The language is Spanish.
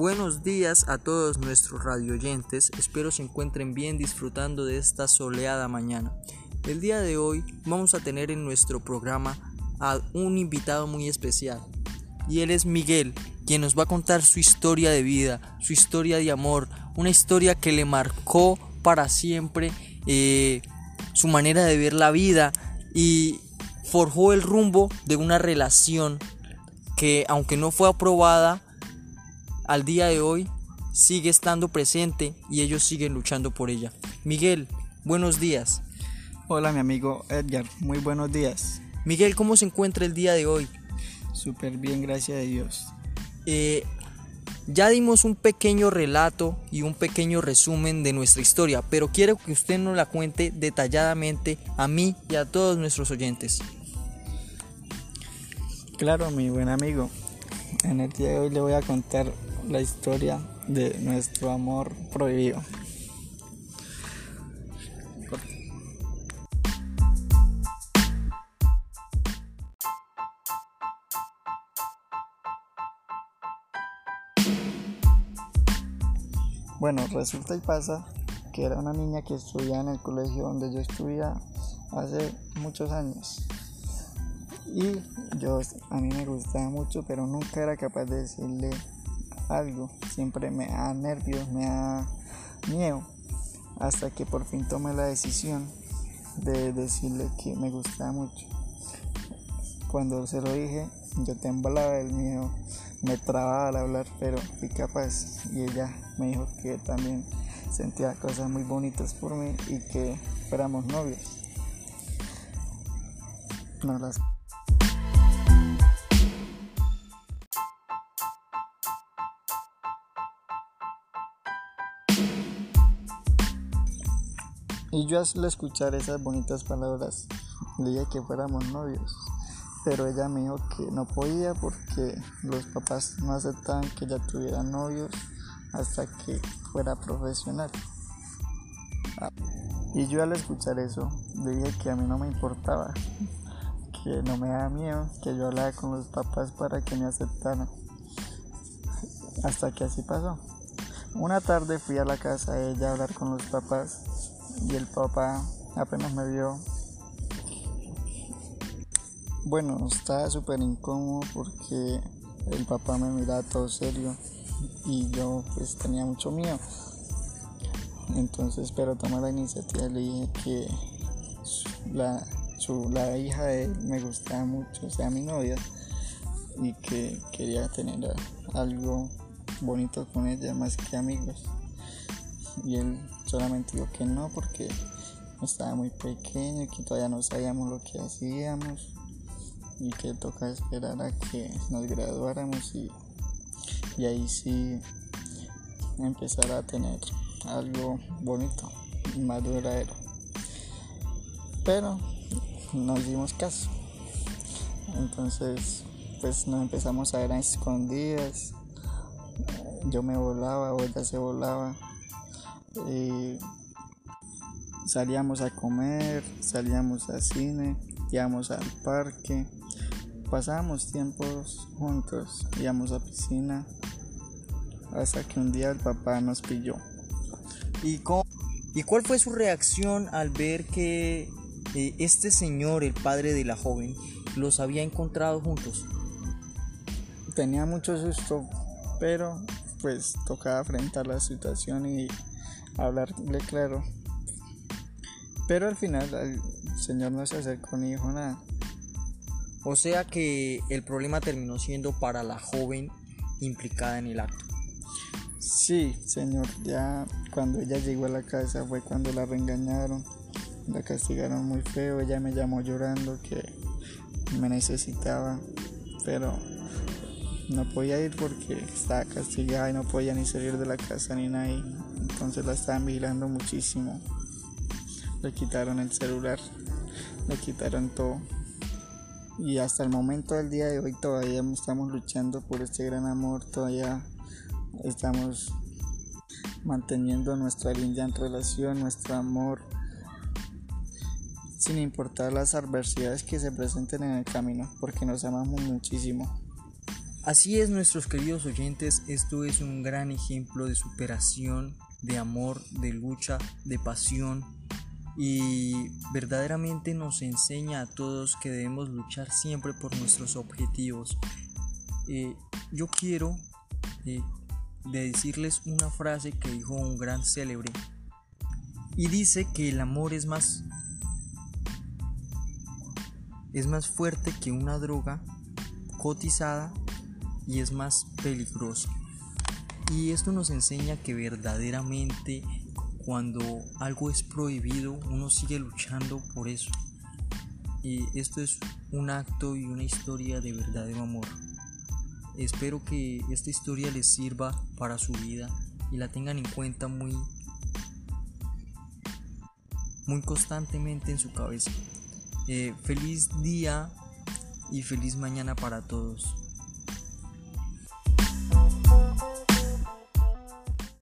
Buenos días a todos nuestros radioyentes, espero se encuentren bien disfrutando de esta soleada mañana. El día de hoy vamos a tener en nuestro programa a un invitado muy especial y él es Miguel, quien nos va a contar su historia de vida, su historia de amor, una historia que le marcó para siempre eh, su manera de ver la vida y forjó el rumbo de una relación que aunque no fue aprobada, al día de hoy sigue estando presente y ellos siguen luchando por ella. Miguel, buenos días. Hola mi amigo Edgar, muy buenos días. Miguel, ¿cómo se encuentra el día de hoy? Súper bien, gracias a Dios. Eh, ya dimos un pequeño relato y un pequeño resumen de nuestra historia, pero quiero que usted nos la cuente detalladamente a mí y a todos nuestros oyentes. Claro, mi buen amigo. En el día de hoy le voy a contar la historia de nuestro amor prohibido. Bueno, resulta y pasa que era una niña que estudiaba en el colegio donde yo estudiaba hace muchos años. Y yo a mí me gustaba mucho, pero nunca era capaz de decirle algo. Siempre me da nervios, me da miedo. Hasta que por fin tomé la decisión de decirle que me gustaba mucho. Cuando se lo dije, yo temblaba del miedo, me trababa al hablar, pero fui capaz. Y ella me dijo que también sentía cosas muy bonitas por mí y que fuéramos novios. No las Y yo al escuchar esas bonitas palabras le dije que fuéramos novios, pero ella me dijo que no podía porque los papás no aceptaban que ella tuviera novios hasta que fuera profesional. Y yo al escuchar eso le dije que a mí no me importaba, que no me daba miedo, que yo hablaba con los papás para que me aceptaran. Hasta que así pasó. Una tarde fui a la casa de ella a hablar con los papás y el papá apenas me vio. Bueno, estaba súper incómodo porque el papá me miraba todo serio y yo pues tenía mucho miedo. Entonces, pero tomé la iniciativa y le dije que la, la hija de él me gustaba mucho, o sea, mi novia, y que quería tener algo bonito con ella más que amigos y él solamente dijo que no porque estaba muy pequeño y que todavía no sabíamos lo que hacíamos y que toca esperar a que nos graduáramos y, y ahí sí empezar a tener algo bonito y más duradero. Pero nos dimos caso. Entonces pues nos empezamos a ver a escondidas. Yo me volaba ella se volaba eh, salíamos a comer, salíamos al cine, íbamos al parque, pasábamos tiempos juntos, íbamos a piscina, hasta que un día el papá nos pilló. ¿Y, ¿Y cuál fue su reacción al ver que eh, este señor, el padre de la joven, los había encontrado juntos? Tenía mucho susto, pero pues tocaba afrontar la situación y hablarle claro. Pero al final el Señor no se acercó ni dijo nada. O sea que el problema terminó siendo para la joven implicada en el acto. Sí, Señor, ya cuando ella llegó a la casa fue cuando la reengañaron, la castigaron muy feo, ella me llamó llorando que me necesitaba, pero no podía ir porque estaba castigada y no podía ni salir de la casa ni nadie. Entonces la estaban vigilando muchísimo. Le quitaron el celular, le quitaron todo. Y hasta el momento del día de hoy todavía estamos luchando por este gran amor, todavía estamos manteniendo nuestra linda relación, nuestro amor, sin importar las adversidades que se presenten en el camino, porque nos amamos muchísimo. Así es, nuestros queridos oyentes, esto es un gran ejemplo de superación, de amor, de lucha, de pasión y verdaderamente nos enseña a todos que debemos luchar siempre por nuestros objetivos. Eh, yo quiero eh, decirles una frase que dijo un gran célebre y dice que el amor es más es más fuerte que una droga cotizada y es más peligroso. Y esto nos enseña que verdaderamente cuando algo es prohibido uno sigue luchando por eso. Y esto es un acto y una historia de verdadero amor. Espero que esta historia les sirva para su vida y la tengan en cuenta muy muy constantemente en su cabeza. Eh, feliz día y feliz mañana para todos.